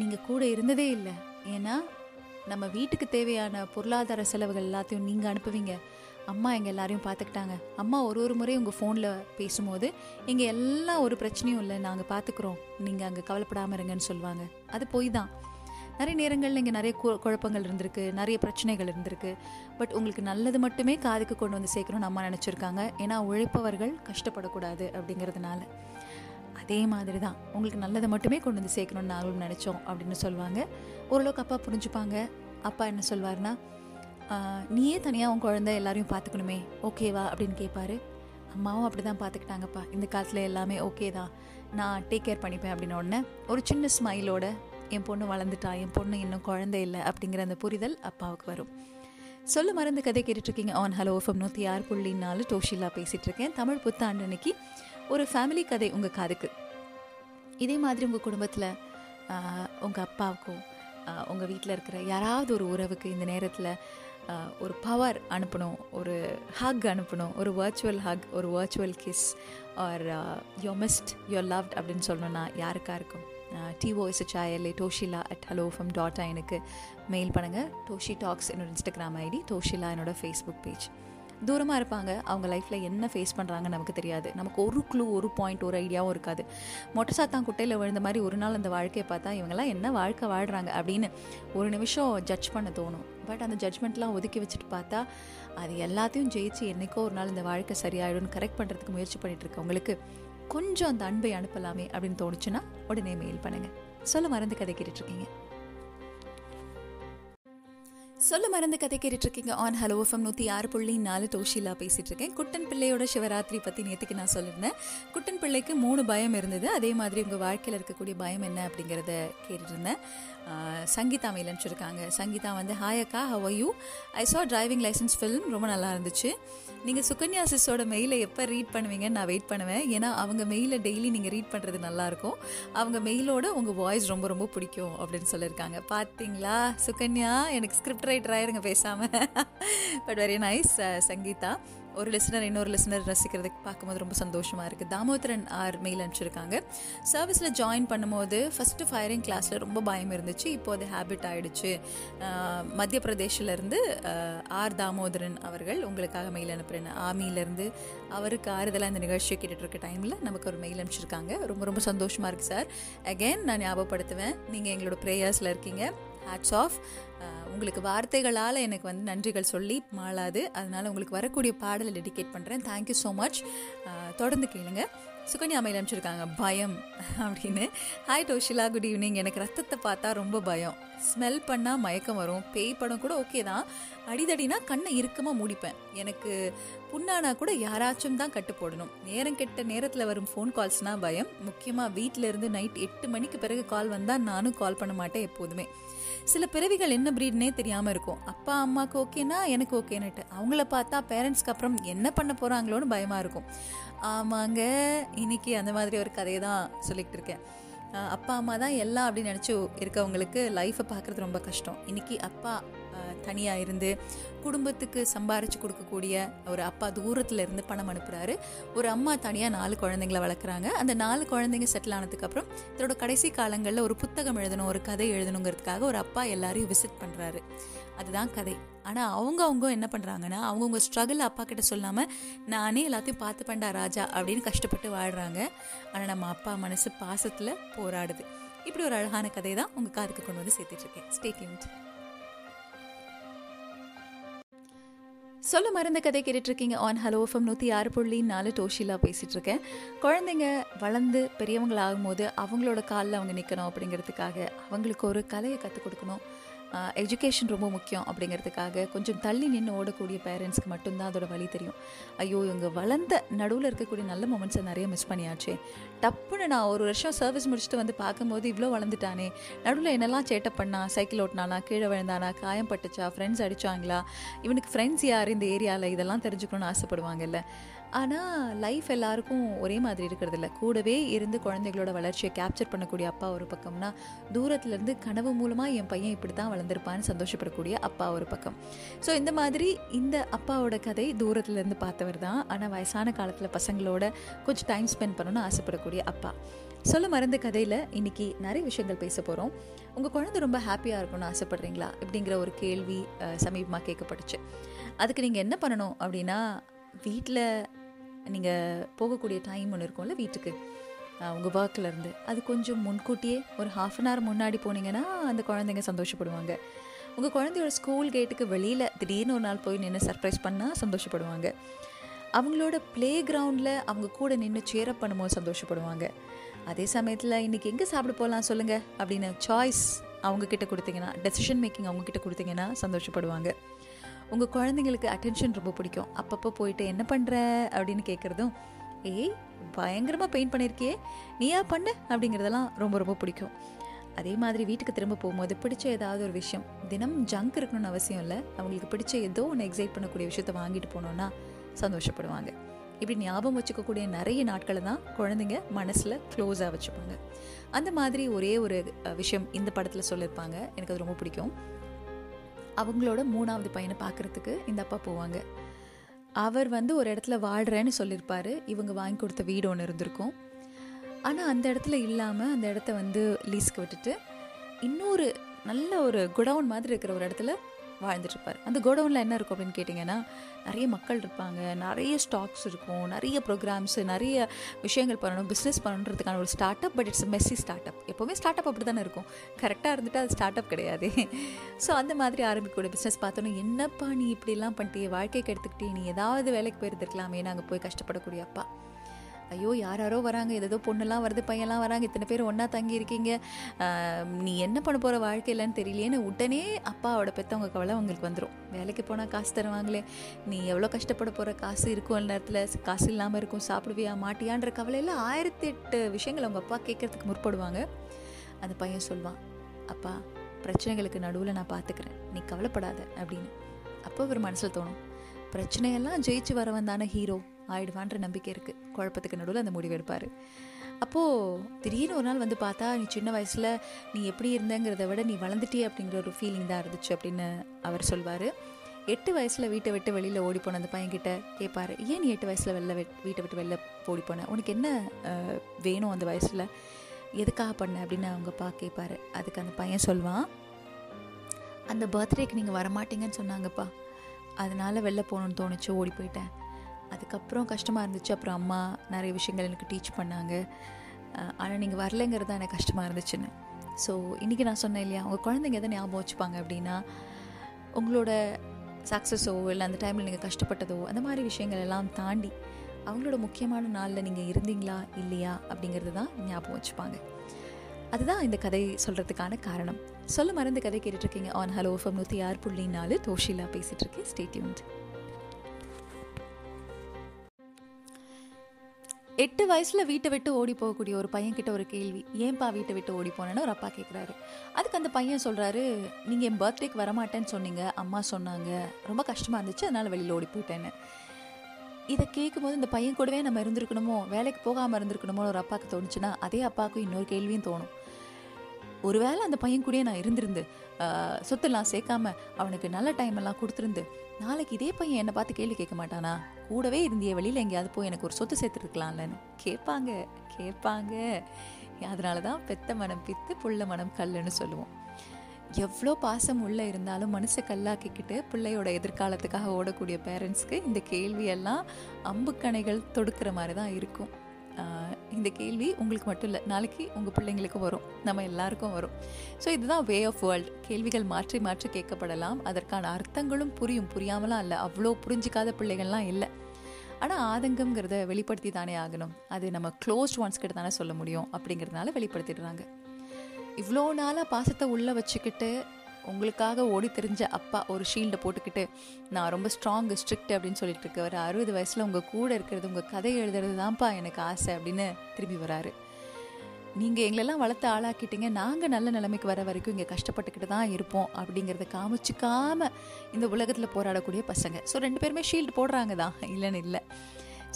நீங்கள் கூட இருந்ததே இல்லை. ஏன்னா நம்ம வீட்டுக்கு தேவையான பொருளாதார செலவுகள் எல்லாத்தையும் நீங்கள் அனுப்புவீங்க. அம்மா எங்கள் எல்லாரையும் பார்த்துக்கிட்டாங்க அம்மா ஒரு ஒரு முறை உங்கள் ஃபோனில் பேசும்போது இங்கே எல்லாம் ஒரு பிரச்சனையும் இல்லை நாங்கள் பார்த்துக்குறோம் நீங்கள் அங்கே கவலைப்படாமல் இருங்கன்னு சொல்லுவாங்க. அது போய் தான். நிறைய நேரங்களில் இங்கே நிறைய கு- குழப்பங்கள் இருந்திருக்கு. நிறைய பிரச்சனைகள் இருந்திருக்கு. பட் உங்களுக்கு நல்லது மட்டுமே காதுக்கு கொண்டு வந்து சேர்க்கணும்னு அம்மா நினச்சிருக்காங்க. ஏன்னா உழைப்பவர்கள் கஷ்டப்படக்கூடாது அப்படிங்கிறதுனால. அதே மாதிரி தான். உங்களுக்கு நல்லதை மட்டுமே கொண்டு வந்து சேர்க்கணும்னு நாங்களும் நினச்சோம் அப்படின்னு சொல்லுவாங்க. ஓரளவுக்கு அப்பா புரிஞ்சுப்பாங்க. அப்பா என்ன சொல்வார்னா நீயே தனியாக உன் குழந்தை எல்லாரையும் பார்த்துக்கணுமே ஓகேவா? அப்படின்னு கேட்பாரு அம்மாவும் அப்படி தான் பார்த்துக்கிட்டாங்கப்பா. இந்த காலத்தில் எல்லாமே ஓகே தான் நான் டேக் கேர் பண்ணிப்பேன் அப்படின்னு உடனே ஒரு சின்ன ஸ்மைலோட என் பொண்ணு வளர்ந்துட்டா என் பொண்ணு இன்னும் குழந்தை இல்லை அப்படிங்கிற அந்த புரிதல் அப்பாவுக்கு வரும். சொல்ல மறந்து கதை கேட்டுட்ருக்கீங்க. ஆன் ஹலோ எஃப்எம் நூற்றி ஆறு புள்ளி நாலு டோஷிலா பேசிகிட்டு இருக்கேன் தமிழ் புத்தாண்டு அன்னைக்கு ஒரு ஃபேமிலி கதை உங்கள் காதுக்கு. இதே மாதிரி உங்கள் குடும்பத்தில் உங்கள் அப்பாவுக்கும் உங்கள் வீட்டில் இருக்கிற யாராவது ஒரு உறவுக்கு இந்த நேரத்தில் ஒரு பவர் அனுப்பணும் ஒரு ஹக் அனுப்பணும் ஒரு வர்ச்சுவல் ஹக் ஒரு virtual kiss R yo mist your loved அப்படின்னு சொல்லணும்னா யாருக்கா இருக்கும்? டிஓஎஸ்ஹெச்ஐஎல்ஏ டோஷிலா அட் ஹலோ ஃபம் டாட் எனக்கு மெயில் பண்ணுங்கள் டோஷி டாக்ஸ் என்னோட இன்ஸ்டாகிராம் ஐடி டோஷிலா என்னோட ஃபேஸ்புக் பேஜ் தூரமாக இருப்பாங்க. அவங்க லைஃப்பில் என்ன ஃபேஸ் பண்ணுறாங்கன்னு நமக்கு தெரியாது. நமக்கு ஒரு க்ளூ ஒரு பாயிண்ட் ஒரு ஐடியாவும் இருக்காது. மொட்டை சாத்தான் குட்டையில் விழுந்த மாதிரி ஒரு நாள் அந்த வாழ்க்கையை பார்த்தா இவங்கெல்லாம் என்ன வாழ்க்கை வாழ்கிறாங்க அப்படின்னு ஒரு நிமிஷம் ஜட்ஜ் பண்ண தோணும். பட் அந்த ஜட்ஜ்மெண்ட்லாம் ஒதுக்கி வச்சுட்டு பார்த்தா அது எல்லாத்தையும் ஜெயிச்சு என்றைக்கோ ஒரு நாள் இந்த வாழ்க்கை சரியாயிடும்னு கரெக்ட் பண்ணுறதுக்கு முயற்சி பண்ணிட்டு இருக்கவங்களுக்கு கொஞ்சம் அந்த அன்பை அனுப்பலாமே அப்படின்னு தோணுச்சுன்னா உடனே மெயில் பண்ணுங்கள் சொல்ல மறந்து கதை கேட்டுட்ருக்கீங்க சொல்ல மறந்து கதை கேட்டுட்டு இருக்கீங்க ஆன் ஹலோ எஃப்எம் நூற்றி ஆறு புள்ளி நாலு டோஷிலா பேசிகிட்டு இருக்கேன் குட்டன் பிள்ளையோட சிவராத்திரி பற்றி நேற்றுக்கு நான் சொல்லியிருந்தேன் குட்டன் பிள்ளைக்கு மூணு பயம் இருந்தது. அதே மாதிரி உங்கள் வாழ்க்கையில் இருக்கக்கூடிய பயம் என்ன அப்படிங்கிறத கேட்டுட்டு இருந்தேன் சங்கீதா மெயில் அனுப்பிச்சிருக்காங்க. சங்கீதா வந்து ஹாய் அக்கா ஹவ் யூ ஐ சா டிரைவிங் லைசன்ஸ் ஃபிலிம் ரொம்ப நல்லா இருந்துச்சு. நீங்கள் சுகன்யா சிஸோட மெயிலை எப்போ ரீட் பண்ணுவீங்கன்னு நான் வெயிட் பண்ணுவேன். ஏன்னா அவங்க மெயிலை டெய்லி நீங்கள் ரீட் பண்ணுறது நல்லாயிருக்கும். அவங்க மெயிலோட உங்கள் வாய்ஸ் ரொம்ப ரொம்ப பிடிக்கும் அப்படின்னு சொல்லியிருக்காங்க. பார்த்தீங்களா சுகன்யா எனக்கு ஸ்கிரிப்ட் ரைட்டர் ஆயிருங்க பேசாமல் பட் வெரி நைஸ் சங்கீதா. ஒரு லிசனர் இன்னொரு லிசனர் ரசிக்கிறதுக்கு பார்க்கும்போது ரொம்ப சந்தோஷமாக இருக்குது தாமோதரன் ஆர் மெயில் அனுப்பிச்சிருக்காங்க. சர்வீஸில் ஜாயின் பண்ணும்போது ஃபஸ்ட்டு ஃபயரிங் கிளாஸில் ரொம்ப பயம் இருந்துச்சு. இப்போ அது ஹேபிட் ஆகிடுச்சு மத்திய பிரதேஷ்லேருந்து ஆர் தாமோதரன் அவர்கள் உங்களுக்காக மெயில் அனுப்புகிறேன் ஆர்மியிலேருந்து அவருக்கு ஆறுதலாக இந்த நிகழ்ச்சியை கேட்டுகிட்டு இருக்க டைமில் நமக்கு ஒரு மெயில் அனுப்பிச்சிருக்காங்க. ரொம்ப ரொம்ப சந்தோஷமாக இருக்குது சார் அகைன் நான் ஞாபகப்படுத்துவேன். நீங்கள் எங்களோட ப்ரேயர்ஸில் இருக்கீங்க. ஹேட்ஸ் ஆஃப் உங்களுக்கு வார்த்தைகளால் எனக்கு வந்து நன்றிகள் சொல்லி மாளாது. அதனால் உங்களுக்கு வரக்கூடிய பாடலை டெடிகேட் பண்ணுறேன் தேங்க்யூ ஸோ மச் தொடர்ந்து கேளுங்க. சுகன்யா மெயில் அனுப்பிச்சிருக்காங்க. பயம் அப்படின்னு. ஹாய் டோஷிலா குட் ஈவினிங் எனக்கு ரத்தத்தை பார்த்தா ரொம்ப பயம். ஸ்மெல் பண்ணால் மயக்கம் வரும். பேய் படம் கூட ஓகே தான். அடிதடினா கண்ணை இறுக்கமாக மூடிப்பேன். எனக்கு புண்ணானா கூட யாராச்சும் தான் கட்டு போடணும். நேரம் கெட்ட நேரத்தில் வரும் ஃபோன் கால்ஸ்னால் பயம். முக்கியமாக வீட்டில் இருந்து நைட் எட்டு மணிக்கு பிறகு கால் வந்தால் நானும் கால் பண்ண மாட்டேன் எப்போதுமே. சில பிறவிகள் என்ன ப்ரீட்னே தெரியாமல் இருக்கும். அப்பா அம்மாவுக்கு ஓகேனா எனக்கு ஓகேன்னுட்டு அவங்கள பார்த்தா பேரண்ட்ஸ்க்கு அப்புறம் என்ன பண்ண போகிறாங்களோன்னு பயமாக இருக்கும். ஆமாங்க இன்னைக்கு அந்த மாதிரி ஒரு கதையை தான் சொல்லிக்கிட்டு இருக்கேன். அப்பா அம்மா தான் எல்லாம் அப்படின்னு நினச்சி இருக்கவங்களுக்கு லைஃப்பை பார்க்குறது ரொம்ப கஷ்டம். இன்னைக்கு அப்பா தனியாக இருந்து குடும்பத்துக்கு சம்பாரித்து கொடுக்கக்கூடிய ஒரு அப்பா தூரத்தில் இருந்து பணம் அனுப்புகிறாரு ஒரு அம்மா தனியாக நாலு குழந்தைங்கள வளர்க்குறாங்க. அந்த நாலு குழந்தைங்க செட்டில் ஆனதுக்கப்புறம் இதோட கடைசி காலங்களில் ஒரு புத்தகம் எழுதணும் ஒரு கதை எழுதணுங்கிறதுக்காக ஒரு அப்பா எல்லாரையும் விசிட் பண்ணுறாரு அதுதான் கதை. ஆனால் அவங்க அவங்க என்ன பண்ணுறாங்கன்னா அவங்கவுங்க ஸ்ட்ரகிள் அப்பா கிட்ட சொல்லாமல் நானே எல்லாத்தையும் பார்த்து பண்ணா ராஜா அப்படின்னு கஷ்டப்பட்டு வாழ்கிறாங்க ஆனால் நம்ம அப்பா மனசு பாசத்தில் போராடுது. இப்படி ஒரு அழகான கதை தான் உங்கள் காதுக்கு கொண்டு வந்து சேர்த்துட்ருக்கேன். ஸ்டேட்யூன்ட் சொல்ல மருந்த கதை கேட்டுட்ருக்கீங்க. ஆன் ஹலோ ஃபம் நூற்றி ஆறு புள்ளி நாலு டோஷிலா பேசிகிட்ருக்கேன் குழந்தைங்க வளர்ந்து பெரியவங்களாகும் போது அவங்களோட காலில் அவங்க நிற்கணும் அப்படிங்கிறதுக்காக அவங்களுக்கு ஒரு கலையை கற்றுக் கொடுக்கணும். எஜுகேஷன் ரொம்ப முக்கியம் அப்படிங்கிறதுக்காக கொஞ்சம் தள்ளி நின்று ஓடக்கூடிய பேரண்ட்ஸ்க்கு மட்டும்தான் அதோட வழி தெரியும். ஐயோ இவங்க வளர்ந்த நடுவில் இருக்கக்கூடிய நல்ல மூமெண்ட்ஸை நிறைய மிஸ் பண்ணியாச்சே. டப்புன்னு நான் ஒரு வருஷம் சர்வீஸ் முடிச்சுட்டு வந்து பார்க்கும்போது இவ்வளோ வளர்ந்துட்டானே. நடுவில் என்னெல்லாம் சேட்டை பண்ணா? சைக்கிள் ஓட்டினானா? கீழே விழுந்தானா? காயம் பட்டுச்சா? ஃப்ரெண்ட்ஸ் அடிச்சாங்களா? இவனுக்கு ஃப்ரெண்ட்ஸ் யார்? இந்த ஏரியாவில் இதெல்லாம் தெரிஞ்சுக்கணும்னு ஆசைப்படுவாங்கல்ல. ஆனால் லைஃப் எல்லாருக்கும் ஒரே மாதிரி இருக்கிறதில்ல. கூடவே இருந்து குழந்தைகளோட வளர்ச்சியை கேப்சர் பண்ணக்கூடிய அப்பா ஒரு பக்கம்னா தூரத்துலேருந்து கனவு மூலமாக என் பையன் இப்படி தான் வளர்ந்துருப்பான்னு சந்தோஷப்படக்கூடிய அப்பா ஒரு பக்கம். ஸோ இந்த மாதிரி இந்த அப்பாவோட கதை தூரத்துலேருந்து பார்த்தவர் தான். ஆனால் வயசான காலத்தில் பசங்களோட கொஞ்சம் டைம் ஸ்பெண்ட் பண்ணணும்னு ஆசைப்படக்கூடிய அப்பா. சொல்ல மறந்த கதையில் இன்றைக்கி நிறைய விஷயங்கள் பேச போகிறோம் உங்கள் குழந்தை ரொம்ப ஹாப்பியாக இருக்கணும்னு ஆசைப்பட்றீங்களா? இப்படிங்கிற ஒரு கேள்வி சமீபமாக கேட்கப்பட்டுச்சு. அதுக்கு நீங்கள் என்ன பண்ணணும் அப்படின்னா வீட்டில் நீங்கள் போகக்கூடிய டைம் ஒன்று இருக்கும்ல வீட்டுக்கு. உங்கள் ஒர்க்கில் அது கொஞ்சம் முன்கூட்டியே ஒரு ஹாஃப் அன் ஹவர் முன்னாடி போனீங்கன்னா அந்த குழந்தைங்க சந்தோஷப்படுவாங்க. உங்கள் குழந்தையோட ஸ்கூல் கேட்டுக்கு வெளியில் திடீர்னு ஒரு நாள் போய் நின்று சர்ப்ரைஸ் பண்ணால் சந்தோஷப்படுவாங்க. அவங்களோட ப்ளே கிரவுண்டில் அவங்க கூட நின்று சேரப் பண்ணும்போது சந்தோஷப்படுவாங்க. அதே சமயத்தில் இன்றைக்கி எங்கே சாப்பிட போகலாம் சொல்லுங்கள் அப்படின்னு சாய்ஸ் அவங்கக்கிட்ட கொடுத்தீங்கன்னா டெசிஷன் மேக்கிங் அவங்கக்கிட்ட கொடுத்தீங்கன்னா சந்தோஷப்படுவாங்க. உங்கள் குழந்தைங்களுக்கு அட்டென்ஷன் ரொம்ப பிடிக்கும். அப்பப்போ போயிட்டு என்ன பண்ணுற அப்படின்னு கேட்குறதும் ஏய் பயங்கரமாக பெயிண்ட் பண்ணியிருக்கியே நீயா பண்ணு. அப்படிங்கிறதெல்லாம் ரொம்ப ரொம்ப பிடிக்கும். அதே மாதிரி வீட்டுக்கு திரும்ப போகும்போது பிடிச்ச ஏதாவது ஒரு விஷயம் தினம் ஜங்க் இருக்கணும்னு அவசியம் இல்லை. அவங்களுக்கு பிடிச்ச ஏதோ ஒன்று எக்ஸைட் பண்ணக்கூடிய விஷயத்த வாங்கிட்டு போனோன்னா சந்தோஷப்படுவாங்க. இப்படி ஞாபகம் வச்சுக்கக்கூடிய நிறைய நாட்களை தான் குழந்தைங்க மனசில் க்ளோஸாக வச்சுப்பாங்க. அந்த மாதிரி ஒரே ஒரு விஷயம் இந்த படத்தில் சொல்லியிருப்பாங்க எனக்கு அது ரொம்ப பிடிக்கும். அவங்களோட மூணாவது பையனை பார்க்குறதுக்கு இந்த அப்பா போவாங்க. அவர் வந்து ஒரு இடத்துல வாழ்கிறேன்னு சொல்லியிருப்பார். இவங்க வாங்கி கொடுத்த வீடு ஒன்று இருந்திருக்கும். ஆனால் அந்த இடத்துல இல்லாமல் அந்த இடத்த வந்து லீஸ்க்கு விட்டுட்டு இன்னொரு நல்ல ஒரு குடவுன் மாதிரி இருக்கிற ஒரு இடத்துல வாழ்ந்துட்டுருப்பார். அந்த கோடவுனில் என்ன இருக்கும் அப்படின்னு கேட்டிங்கன்னா நிறைய மக்கள் இருப்பாங்க. நிறைய ஸ்டாக்ஸ் இருக்கும். நிறைய ப்ரோக்ராம்ஸு நிறைய விஷயங்கள் பண்ணணும். பிஸ்னஸ் பண்ணணுன்றதுக்கான ஒரு start up but it's messy start up எப்போவுமே ஸ்டார்ட் அப் அப்படி தானே இருக்கும் கரெக்டாக இருந்துட்டு அது ஸ்டார்ட் அப் கிடையாது. ஸோ அந்த மாதிரி ஆரம்பிக்கக்கூடிய பிஸ்னஸ் பார்த்தோன்னா என்னப்பா நீ இப்படிலாம் பண்ணிட்டே வாழ்க்கைக்கு எடுத்துக்கிட்டே நீ ஏதாவது வேலைக்கு போயிருந்துருக்கலாமே? நாங்கள் போய் கஷ்டப்படக்கூடிய அப்பா. ஐயோ யார் யாரோ வராங்க. ஏதோ பொண்ணெல்லாம் வருது பையன்லாம் வராங்க. இத்தனை பேர் ஒன்றா தங்கி இருக்கீங்க நீ என்ன பண்ண போகிற வாழ்க்கையிலன்னு தெரியலேன்னு உடனே அப்பாவோட பெற்றவங்க கவலை அவங்களுக்கு வந்துடும் வேலைக்கு போனால் காசு தருவாங்களே. நீ எவ்வளோ கஷ்டப்பட போகிற காசு இருக்கும் நேரத்தில். காசு இல்லாமல் இருக்கும். சாப்பிடுவியா மாட்டியான்ற கவலையில் ஆயிரத்தி எட்டு விஷயங்கள் அவங்க அப்பா கேட்குறதுக்கு முற்படுவாங்க. அந்த பையன் சொல்வான் அப்பா பிரச்சனைகளுக்கு நடுவில் நான் பார்த்துக்கிறேன் நீ கவலைப்படாத அப்படின்னு. அப்போ ஒரு மனசில் தோணும் பிரச்சனையெல்லாம் ஜெயிச்சு வரவன் தானே ஹீரோ. ஆயிடுவான்ற நம்பிக்கை இருக்குது குழப்பத்துக்கு நடுவில் அந்த முடிவு எடுப்பார். அப்போது திடீர்னு ஒரு நாள் வந்து பார்த்தா நீ சின்ன வயசில் நீ எப்படி இருந்தங்கிறத விட நீ வளர்ந்துட்டே அப்படிங்கிற ஒரு ஃபீலிங் தான் இருந்துச்சு அப்படின்னு அவர் சொல்வார். எட்டு வயசில் வீட்டை விட்டு வெளியில் ஓடி போன அந்த பையன்கிட்ட கேட்பார் ஏன் நீ எட்டு வயசில் வெளில வீட்டை விட்டு வெளில ஓடி போன? உனக்கு என்ன வேணும் அந்த வயசில்? எதுக்காக பண்ண? அப்படின்னு அவங்க அப்பா கேட்பாரு. அதுக்கு அந்த பையன் சொல்வான் அந்த பர்த்டேக்கு நீங்கள் வரமாட்டீங்கன்னு சொன்னாங்கப்பா. அதனால் வெளில போகணுன்னு தோணுச்சு ஓடி போயிட்டேன். அதுக்கப்புறம் கஷ்டமாக இருந்துச்சு. அப்புறம் அம்மா நிறைய விஷயங்கள் எனக்கு டீச் பண்ணாங்க. ஆனால் நீங்கள் வரலைங்கிறது தான் எனக்கு கஷ்டமாக இருந்துச்சுன்னு. ஸோ இன்றைக்கி நான் சொன்னேன் இல்லையா உங்கள் குழந்தைங்க எதை ஞாபகம் வச்சுப்பாங்க அப்படின்னா உங்களோட சக்ஸஸோ இல்லை அந்த டைமில் நீங்கள் கஷ்டப்பட்டதோ அந்த மாதிரி விஷயங்கள் எல்லாம் தாண்டி அவங்களோட முக்கியமான நாளில் நீங்கள் இருந்தீங்களா இல்லையா அப்படிங்கிறது தான் ஞாபகம் வச்சுப்பாங்க. அதுதான் இந்த கதை சொல்கிறதுக்கான காரணம். சொல்ல மறந்து கதை கேட்டுட்ருக்கீங்க ஆன் ஹலோ ஃபம் நூற்றி ஆறு புள்ளி நாலு தோஷிலா பேசிகிட்ருக்கேன் ஸ்டேட்யூன்ட் எட்டு வயசில் வீட்டை விட்டு ஓடி போகக்கூடிய ஒரு பையன்கிட்ட ஒரு கேள்வி. ஏன்பா வீட்டை விட்டு ஓடி போனேன்னு ஒரு அப்பா கேட்குறாரு அதுக்கு அந்த பையன் சொல்கிறாரு நீங்கள் என் பர்த்டேக்கு வரமாட்டேன்னு சொன்னீங்க. அம்மா சொன்னாங்க. ரொம்ப கஷ்டமாக இருந்துச்சு. அதனால் வெளியில் ஓடி போயிட்டேன்னு. இதை கேட்கும்போது இந்த பையன் கூடவே நம்ம இருந்திருக்கணுமோ வேலைக்கு போகாமல் இருந்திருக்கணுமோ ஒரு அப்பாவுக்கு தோணுச்சுன்னா அதே அப்பாவுக்கும் இன்னொரு கேள்வியும் தோணும். ஒருவேளை அந்த பையன் கூடயே நான் இருந்திருந்து சொத்தெல்லாம் சேர்க்காம அவனுக்கு நல்ல டைம் எல்லாம் கொடுத்துருந்து நாளைக்கு இதே பையன் என்னை பார்த்து கேள்வி கேட்க மாட்டானா? கூடவே இருந்திய வெளியில் எங்கேயாவது போய் எனக்கு ஒரு சொத்து சேர்த்துருக்கலாம்லன்னு. கேட்பாங்க கேட்பாங்க. அதனால தான் பெத்த மனம் பித்து புள்ள மனம் கல்லுன்னு சொல்லுவோம். எவ்வளோ பாசம் உள்ளே இருந்தாலும் மனசை கல்லாக்கிக்கிட்டு பிள்ளையோட எதிர்காலத்துக்காக ஓடக்கூடிய பேரண்ட்ஸ்க்கு இந்த கேள்வியெல்லாம் அம்புக்கணைகள் தொடுக்கிற மாதிரி தான் இருக்கும். இந்த கேள்வி உங்களுக்கு மட்டும் இல்லை நாளைக்கு உங்கள் பிள்ளைங்களுக்கும் வரும். நம்ம எல்லாருக்கும் வரும். ஸோ இதுதான் வே ஆஃப் வேர்ல்ட் கேள்விகள் மாற்றி மாற்றி கேட்கப்படலாம். அதற்கான அர்த்தங்களும் புரியும். புரியாமலாம் இல்லை. அவ்வளோ புரிஞ்சிக்காத பிள்ளைகள்லாம் இல்லை. ஆனால் ஆதங்கம்ங்கிறத வெளிப்படுத்தி தானே ஆகணும். அது நம்ம க்ளோஸ்ட் ஒன்ஸ் கிட்ட தானே சொல்ல முடியும். அப்படிங்கிறதுனால வெளிப்படுத்திடுறாங்க. இவ்வளோ நாளாக பாசத்தை உள்ளே வச்சுக்கிட்டு உங்களுக்காக ஓடி தெரிஞ்ச அப்பா ஒரு ஷீல்டை போட்டுக்கிட்டு நான் ரொம்ப ஸ்ட்ராங் ஸ்ட்ரிக்ட் அப்படின்னு சொல்லிட்டு இருக்க. ஒரு அறுபது வயசில் உங்கள் கூட இருக்கிறது உங்கள் கதை எழுதுறது தான்ப்பா எனக்கு ஆசை அப்படின்னு திரும்பி வராரு. நீங்கள் எங்களெல்லாம் வளர்த்து ஆளாக்கிட்டீங்க. நாங்கள் நல்ல நிலைமைக்கு வர வரைக்கும் இங்கே கஷ்டப்பட்டுக்கிட்டு தான் இருப்போம் அப்படிங்கிறத காமிச்சிக்காம இந்த உலகத்தில் போராடக்கூடிய பசங்க. ஸோ ரெண்டு பேருமே ஷீல்டு போடுறாங்க தான். இல்லைன்னு இல்லை.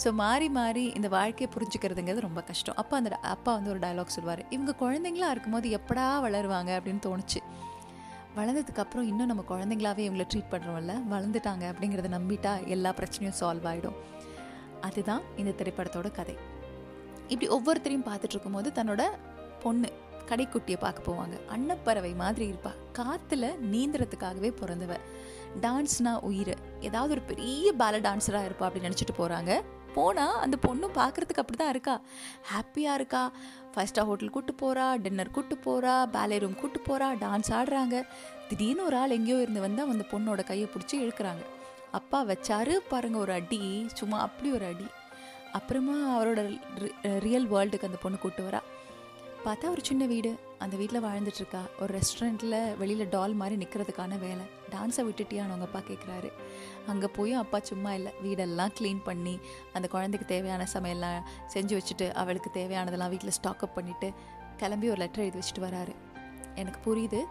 ஸோ மாறி மாறி இந்த வாழ்க்கையை புரிஞ்சுக்கிறதுங்கிறது ரொம்ப கஷ்டம். அப்போ அந்த அப்பா வந்து ஒரு டைலாக் சொல்லுவார். இவங்க குழந்தைங்களா இருக்கும்போது எப்படா வளருவாங்க? அப்படின்னு தோணுச்சு. வளர்ந்ததுக்கு அப்புறம் இன்னும் நம்ம குழந்தைங்களாவே இவங்களை ட்ரீட் பண்ணுறோம்ல வளர்ந்துட்டாங்க அப்படிங்கிறத நம்பிட்டா எல்லா பிரச்சனையும் சால்வ் ஆகிடும் அதுதான் இந்த திரைப்படத்தோட கதை. இப்படி ஒவ்வொருத்தரையும் பார்த்துட்டு இருக்கும்போது தன்னோட பொண்ணு கடைக்குட்டியை பார்க்க போவாங்க. அன்னப்பறவை மாதிரி இருப்பா. காற்றுல நீந்துறதுக்காகவே பிறந்தவ. டான்ஸ்னா உயிர். ஏதாவது ஒரு பெரிய பேல டான்ஸராக இருப்பா அப்படின்னு நினச்சிட்டு போகிறாங்க போனால் அந்த பொண்ணு பார்க்குறதுக்கு அப்படி தான் இருக்கா ஹாப்பியாக இருக்கா. ஃபைவ் ஸ்டார் ஹோட்டல் கூட்டு போகிறா டின்னர் கூட்டு போகிறா பேலே ரூம் கூட்டு போகிறா டான்ஸ் ஆடுறாங்க. திடீர்னு ஒரு ஆள் எங்கேயோ இருந்து வந்து அந்த பொண்ணோட கையை பிடிச்சி இழுக்கிறாங்க. அப்பா வச்சாரு பாருங்க ஒரு அடி சும்மா அப்படி ஒரு அடி. அப்புறமா அவரோட ரியல் வேர்ல்டுக்கு அந்த பொண்ணு கூட்டு வரா. பார்த்தா ஒரு சின்ன வீடு அந்த வீட்டில் வாழ்ந்துட்டுருக்கா ஒரு ரெஸ்டாரண்ட்டில் வெளியில் டால் மாதிரி நிற்கிறதுக்கான வேலை. டான்ஸை விட்டுட்டியான்னு அவங்க அப்பா கேட்குறாரு அங்கே போயும் அப்பா சும்மா இல்லை. வீடெல்லாம் க்ளீன் பண்ணி அந்த குழந்தைக்கு தேவையான சமையல்லாம் செஞ்சு வச்சுட்டு அவளுக்கு தேவையானதெல்லாம் வீட்டில் ஸ்டாக்அப் பண்ணிவிட்டு கிளம்பி ஒரு லெட்டர் எழுதி வச்சுட்டு வராரு. எனக்கு புரியுது.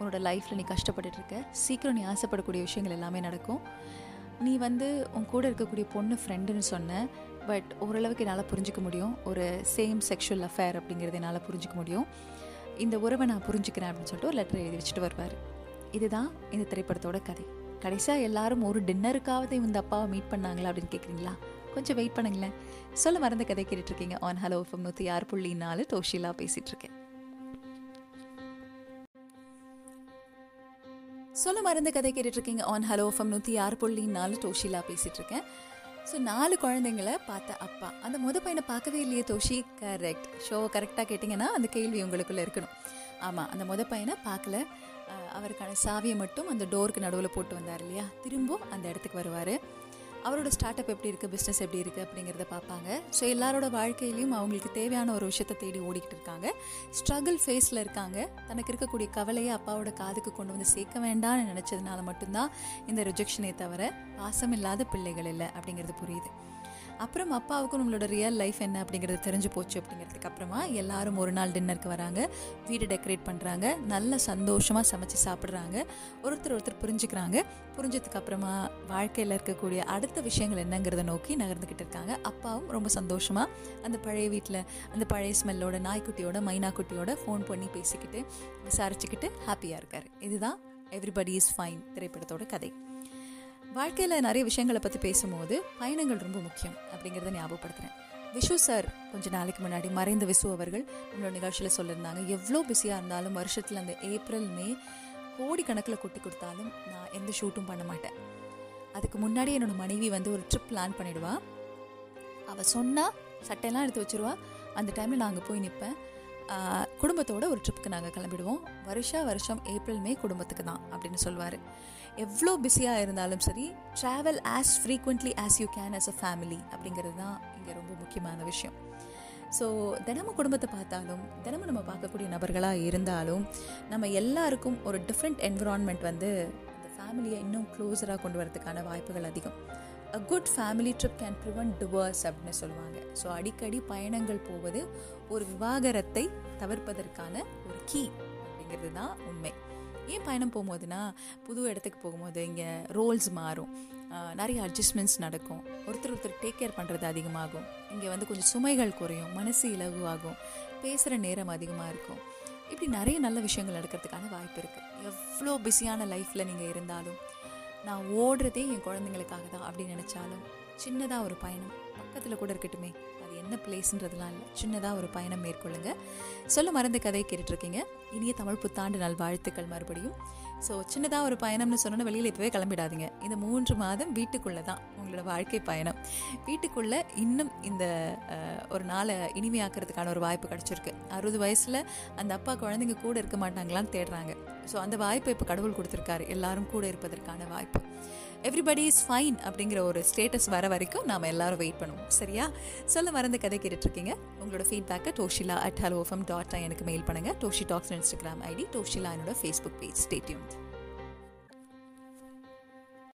உன்னோட லைஃப்பில் நீ கஷ்டப்பட்டுட்டு இருக்க. சீக்கிரம் நீ ஆசைப்படக்கூடிய விஷயங்கள் எல்லாமே நடக்கும். நீ வந்து உன் கூட இருக்கக்கூடிய பொண்ணு ஃப்ரெண்டுன்னு சொன்ன பட் ஓரளவுக்கு என்னால் புரிஞ்சிக்க முடியும். ஒரு சேம் செக்ஷுவல் அஃபேர் அப்படிங்கிறது என்னால் புரிஞ்சிக்க முடியும். இந்த உறவை நான் புரிஞ்சுக்கிறேன் அப்படின்னு சொல்லிட்டு ஒரு லெட்டர் எழுதி வச்சுட்டு வருவார். இதுதான் இந்த திரைப்படத்தோட கதை. கடைசியாக எல்லாரும் ஒரு டின்னருக்காவது இந்த அப்பாவை மீட் பண்ணாங்களா அப்படின்னு கேட்குறீங்களா கொஞ்சம் வெயிட் பண்ணுங்களேன். சொல்ல மறந்த கதை கேட்டுட்ருக்கீங்க. ஆன் ஹலோ ஃபம் நூற்றி ஆறு புள்ளி நாலு தோஷிலா பேசிட்டு இருக்கேன் சொல்ல மறந்த கதை கேட்டுட்ருக்கீங்க. ஆன் ஹலோ ஃபம் நூற்றி ஆறு புள்ளி நாலு தோஷிலா பேசிட்டு இருக்கேன் ஸோ நாலு குழந்தைங்கள பார்த்த அப்பா. அந்த முத பையனை பார்க்கவே இல்லையே தோஷி. கரெக்ட் ஷோ கரெக்டாக கேட்டிங்கன்னா அந்த கேள்வி உங்களுக்குள்ளே இருக்கணும். ஆமாம் அந்த முத பையனை பார்க்கல. அவருக்கான சாவியை மட்டும் அந்த டோருக்கு நடுவில் போட்டு வந்தார் இல்லையா? திரும்பவும் அந்த இடத்துக்கு வருவார். அவரோட ஸ்டார்ட் அப் எப்படி இருக்குது பிஸ்னஸ் எப்படி இருக்குது அப்படிங்கிறத பார்ப்பாங்க. ஸோ எல்லாரோட வாழ்க்கையிலையும் அவங்களுக்கு தேவையான ஒரு விஷயத்தை தேடி ஓடிக்கிட்டு இருக்காங்க. ஸ்ட்ரகிள் ஃபேஸில் இருக்காங்க. தனக்கு இருக்கக்கூடிய கவலையை அப்பாவோட காதுக்கு கொண்டு வந்து சேர்க்க வேண்டாம்னு நினச்சதுனால மட்டும்தான் இந்த ரிஜெக்ஷனே தவிர பாசம் இல்லாத பிள்ளைகள் இல்லை அப்படிங்கிறது புரியுது. அப்புறம் அப்பாவுக்கும் நம்மளோட ரியல் லைஃப் என்ன அப்படிங்கிறது தெரிஞ்சு போச்சு அப்படிங்கிறதுக்கு அப்புறமா எல்லாரும் ஒரு நாள் டின்னருக்கு வராங்க. வீடு டெக்கரேட் பண்ணுறாங்க நல்ல சந்தோஷமாக சமைச்சு சாப்பிட்றாங்க. ஒருத்தர் ஒருத்தர் புரிஞ்சுக்கிறாங்க. புரிஞ்சதுக்கு அப்புறமா வாழ்க்கையில் இருக்கக்கூடிய அடுத்த விஷயங்கள் என்னங்கிறத நோக்கி நகர்ந்துக்கிட்டு இருக்காங்க. அப்பாவும் ரொம்ப சந்தோஷமாக அந்த பழைய வீட்டில் அந்த பழைய ஸ்மெல்லோட நாய்க்குட்டியோட மைனாக்குட்டியோட ஃபோன் பண்ணி பேசிக்கிட்டு விசாரிச்சுக்கிட்டு ஹாப்பியாக இருக்கார். இதுதான் எவ்ரிபடி இஸ் ஃபைன் திரைப்படத்தோட கதை. வாழ்க்கையில் நிறைய விஷயங்களை பற்றி பேசும்போது பயணங்கள் ரொம்ப முக்கியம் அப்படிங்கிறத ஞாபகப்படுத்துகிறேன் விஷு சார் கொஞ்ச நாளைக்கு முன்னாடி மறைந்த விசு அவர்கள் நம்மளோட நிகழ்ச்சியில் சொல்லியிருந்தாங்க எவ்வளோ பிஸியாக இருந்தாலும் வருஷத்தில் அந்த ஏப்ரல் மே கோடிக்கணக்கில் கொட்டி கொடுத்தாலும் நான் எந்த ஷூட்டும் பண்ண மாட்டேன். அதுக்கு முன்னாடி என்னோட மனைவி வந்து ஒரு ட்ரிப் பிளான் பண்ணிடுவா. அவள் சொன்னால் சட்டையெல்லாம் எடுத்து வச்சுருவா. அந்த டைமில் நான் அங்கே போய் நிற்பேன் குடும்பத்தோட ஒரு ட்ரிப்புக்கு நாங்கள் கிளம்பிடுவோம். வருஷா வருஷம் ஏப்ரல் மே குடும்பத்துக்கு தான் அப்படின்னு சொல்லுவார் எவ்வளோ பிஸியாக இருந்தாலும் சரி travel as frequently as you can as a family அப்படிங்கிறது தான் இங்கே ரொம்ப முக்கியமான விஷயம். ஸோ தினமும் குடும்பத்தை பார்த்தாலும் தினமும் நம்ம பார்க்கக்கூடிய நபர்களாக இருந்தாலும் நம்ம எல்லாருக்கும் ஒரு டிஃப்ரெண்ட் என்விரான்மெண்ட் வந்து அந்த ஃபேமிலியை இன்னும் க்ளோஸராக கொண்டு வரதுக்கான வாய்ப்புகள் அதிகம். A good family trip can prevent divorce அப்படின்னு சொல்லுவாங்க. ஸோ அடிக்கடி பயணங்கள் போவது ஒரு விவாகரத்தை தவிர்ப்பதற்கான ஒரு கீ அப்படிங்கிறது தான் உண்மை. ஏன் பயணம் போகும்போதுனா புது இடத்துக்கு போகும்போது இங்கே ரோல்ஸ் மாறும். நிறைய அட்ஜஸ்ட்மெண்ட்ஸ் நடக்கும். ஒருத்தர் ஒருத்தர் டேக் கேர் பண்ணுறது அதிகமாகும். இங்கே வந்து கொஞ்சம் சுமைகள் குறையும். மனசு இலகுவாகும். பேசுகிற நேரம் அதிகமாக இருக்கும். இப்படி நிறைய நல்ல விஷயங்கள் நடக்கிறதுக்கான வாய்ப்பு இருக்குது எவ்வளோ பிஸியான லைஃப்பில் நீங்கள் இருந்தாலும் நான் ஓடுறதே என் குழந்தைங்களுக்காக தான் அப்படின்னு நினச்சாலும் சின்னதாக ஒரு பயணம் பக்கத்தில் கூட இருக்கட்டுமே என்ன பிளேஸ்ன்றதுலாம் இல்லை. சின்னதாக ஒரு பயணம் மேற்கொள்ளுங்க. சொல்ல மறந்த கதையை கேட்டுட்ருக்கீங்க. இனிய தமிழ் புத்தாண்டு நாள் வாழ்த்துக்கள் மறுபடியும். ஸோ சின்னதாக ஒரு பயணம்னு சொன்னோன்னா வெளியில் இப்போவே கிளம்பிடாதீங்க. இந்த மூன்று மாதம் வீட்டுக்குள்ளே தான் உங்களோட வாழ்க்கை பயணம். வீட்டுக்குள்ளே இன்னும் இந்த ஒரு நாளை இனிமையாக்கிறதுக்கான ஒரு வாய்ப்பு கிடச்சிருக்கு. அறுபது வயசில் அந்த அப்பா குழந்தைங்க கூட இருக்க மாட்டாங்களான்னு தேடுறாங்க. ஸோ அந்த வாய்ப்பை இப்போ கடவுள் கொடுத்துருக்காரு. எல்லாரும் கூட இருப்பதற்கான வாய்ப்பு. எவ்ரிபடி இஸ் ஃபைன் அப்படிங்கிற ஒரு ஸ்டேட்டஸ் வர வரைக்கும் நாம் எல்லாரும் வெயிட் பண்ணுவோம். சரியா? சொல்ல மறந்த கதை கேட்டுட்ருக்கீங்க. உங்களோட ஃபீட்பேக்கை Doshila at hello FM dot எனக்கு மெயில் பண்ணுங்கள் Doshi talks Instagram ID Doshila என்னோட ஃபேஸ்புக் பேஜ் ஸ்டேட்யூன்